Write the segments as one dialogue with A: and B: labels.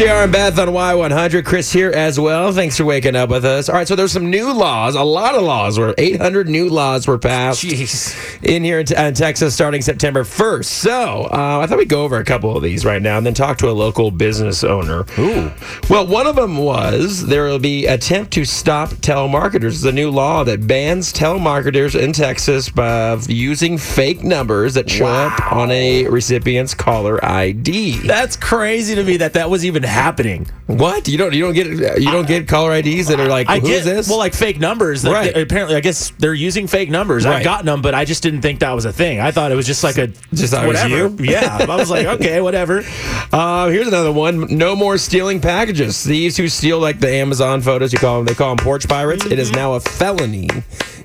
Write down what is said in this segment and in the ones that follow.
A: JR and Beth on Y100. Chris here as well. Thanks for waking up with us. All right, so there's some new laws. A lot of laws were 800 new laws were passed
B: Jeez.
A: in here in, Te- in Texas starting September 1st. So uh, I thought we'd go over a couple of these right now and then talk to a local business owner.
B: Ooh.
A: Well, one of them was there will be attempt to stop telemarketers. It's a new law that bans telemarketers in Texas by using fake numbers that show up on a recipient's caller ID.
B: That's crazy to me that that was even happening.
A: What you don't you don't get you don't get caller IDs that are like
B: I
A: who
B: get
A: this?
B: well, like fake numbers. That
A: Right.
B: they- apparently, I guess they're using fake numbers.
A: Right.
B: I've gotten them, but I just didn't think that was a thing. I thought it was just like a
A: Just thought it was
B: whatever.
A: you?
B: Yeah, I was like, okay, whatever.
A: Uh, here's another one. No more stealing packages. Thieves who steal like the Amazon photos, you call them. They call them porch pirates. It is now a felony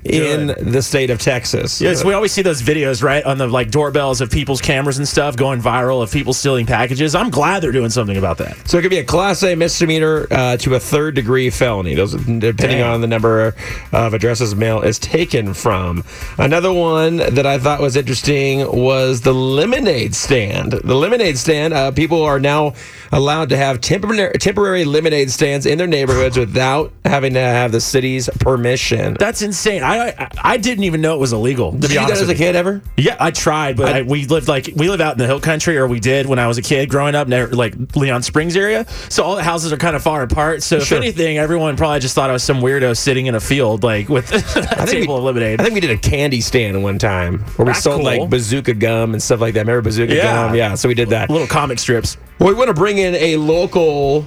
A: in
B: Good.
A: the state of Texas.
B: Yes, we always see those videos, right, on the like doorbells of people's cameras and stuff going viral of people stealing packages. I'm glad they're doing something about that.
A: So it could be a class A misdemeanor uh, to a third degree felony. Those depending
B: Dang.
A: on the number of addresses mail is taken from. Another one that I thought was interesting was the lemonade stand. The lemonade stand. Uh, people are now allowed to have temporary temporary lemonade stands in their neighborhoods without having to have the city's permission.
B: That's insane. I I, I didn't even know it was illegal.
A: Did you do that as a
B: with you.
A: kid ever?
B: Yeah, I tried, but I, we lived like we live out in the hill country, or we did when I was a kid growing up, near, like Leon Springs area. So all the houses are kind of far apart. So
A: Sure.
B: if anything, everyone probably just thought I was some weirdo sitting in a field, like with a table
A: we-
B: of lemonade.
A: I think we did a candy stand one time where we
B: That's
A: sold
B: cool.
A: like bazooka gum and stuff like that. Remember bazooka
B: Yeah.
A: gum? Yeah, so we did that.
B: Little comic strips.
A: Well, we want to bring in a local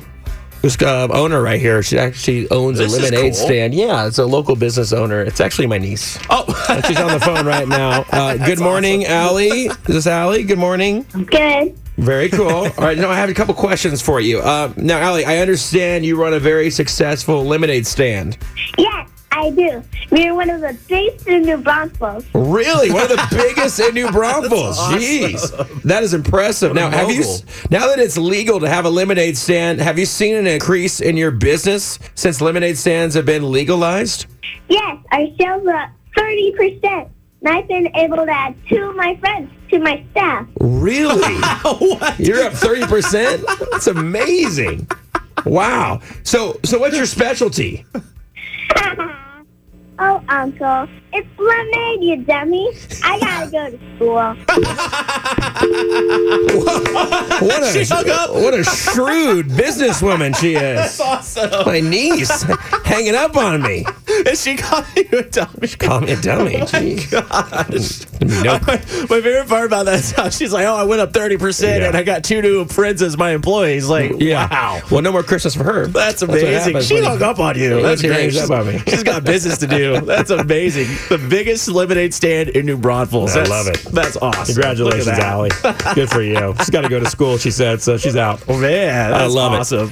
A: this uh, owner right here. She actually owns
B: This
A: a lemonade
B: cool.
A: stand. Yeah, it's a local business owner. It's actually my niece.
B: Oh,
A: she's on the phone right now. Uh, good morning, Allie. Is this Allie? Good morning.
C: Good.
A: Very cool. All right, now I have a couple questions for you. Uh, now, Allie, I understand you run a very successful lemonade stand.
C: Yes, I do. We're one of the biggest in New Braunfels.
A: Really, one of the biggest in New Braunfels. Jeez, that is impressive. Now, have you now that it's legal to have a lemonade stand? Have you seen an increase in your business since lemonade stands have been legalized?
C: Yes, our sales are up 30%. And I've been able to add two of my friends to my staff.
A: Really?
B: what?
A: You're up thirty percent. That's amazing. Wow. So, so what's your specialty?
C: Oh, Uncle, it's lemonade, you dummy. I gotta go to school.
A: What a
B: She hung up.
A: what a shrewd businesswoman she is.
B: Awesome.
A: My niece hanging up on me.
B: And she called you a dummy.
A: Call me a dummy.
B: Oh
A: Gee.
B: Gosh.
A: Mm, nope.
B: My favorite part about that is how she's like, "Oh, I went up thirty percent,
A: Yeah.
B: and I got two new friends as my employees." Like, mm,
A: Yeah.
B: wow,
A: Well, no more Christmas for her.
B: that's amazing.
A: happens
B: she hung up on you. That's great. She's,
A: up on me.
B: she's got business to do. That's amazing. The biggest lemonade stand in New Braunfels.
A: I
B: That's-
A: love it.
B: That's awesome.
A: Congratulations. Allie. Good for you. She's got to go to school, she said, so she's out.
B: Oh, man,
A: I
B: that's
A: love it.
B: awesome.